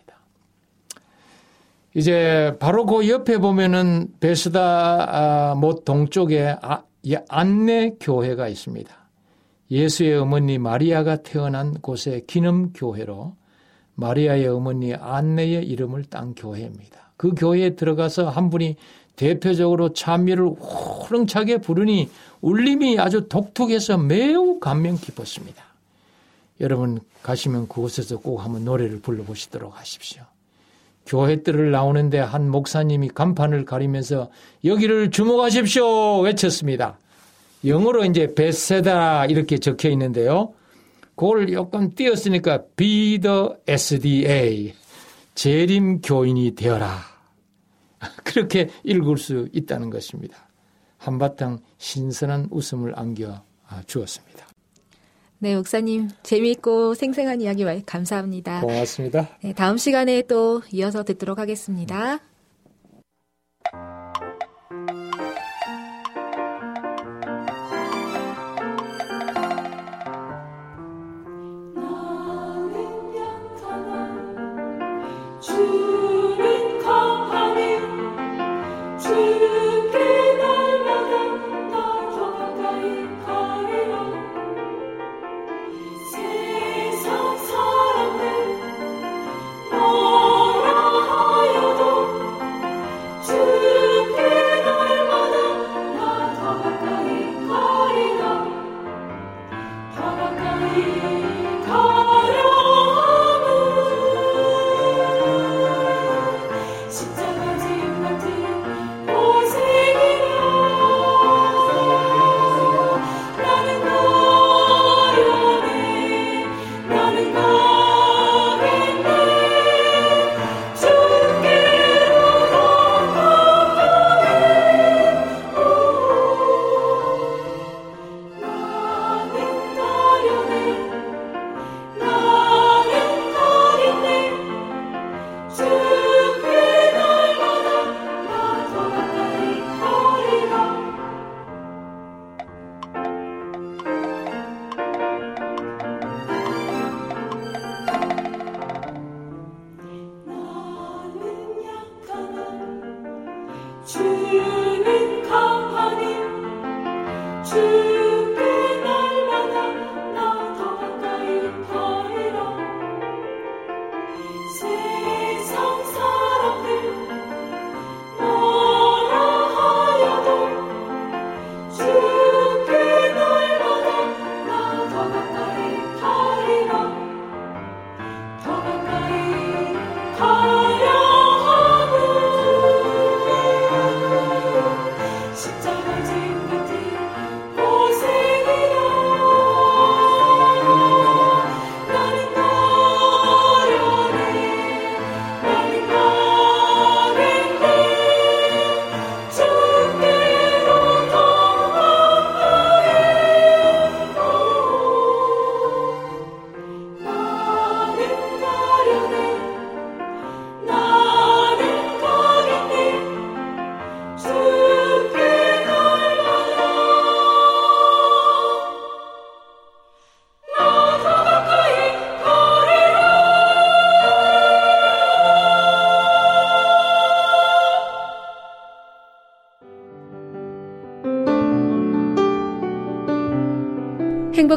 이제 바로 그 옆에 보면은 베스다 아, 못 동쪽에 아, 안내 교회가 있습니다. 예수의 어머니 마리아가 태어난 곳의 기념 교회로 마리아의 어머니 안내의 이름을 딴 교회입니다. 그 교회에 들어가서 한 분이 대표적으로 찬미를 호렁차게 부르니 울림이 아주 독특해서 매우 감명 깊었습니다. 여러분 가시면 그곳에서 꼭 한번 노래를 불러보시도록 하십시오. 교회들을 나오는데 한 목사님이 간판을 가리면서 여기를 주목하십시오 외쳤습니다. 영어로 이제 베세다 이렇게 적혀 있는데요. 그걸 조금 띄었으니까 be the SDA 재림 교인이 되어라. (laughs) 그렇게 읽을 수 있다는 것입니다. 한바탕 신선한 웃음을 안겨 주었습니다. 네, 목사님 재미있고 생생한 이야기 감사합니다. 고맙습니다. 네, 다음 시간에 또 이어서 듣도록 하겠습니다.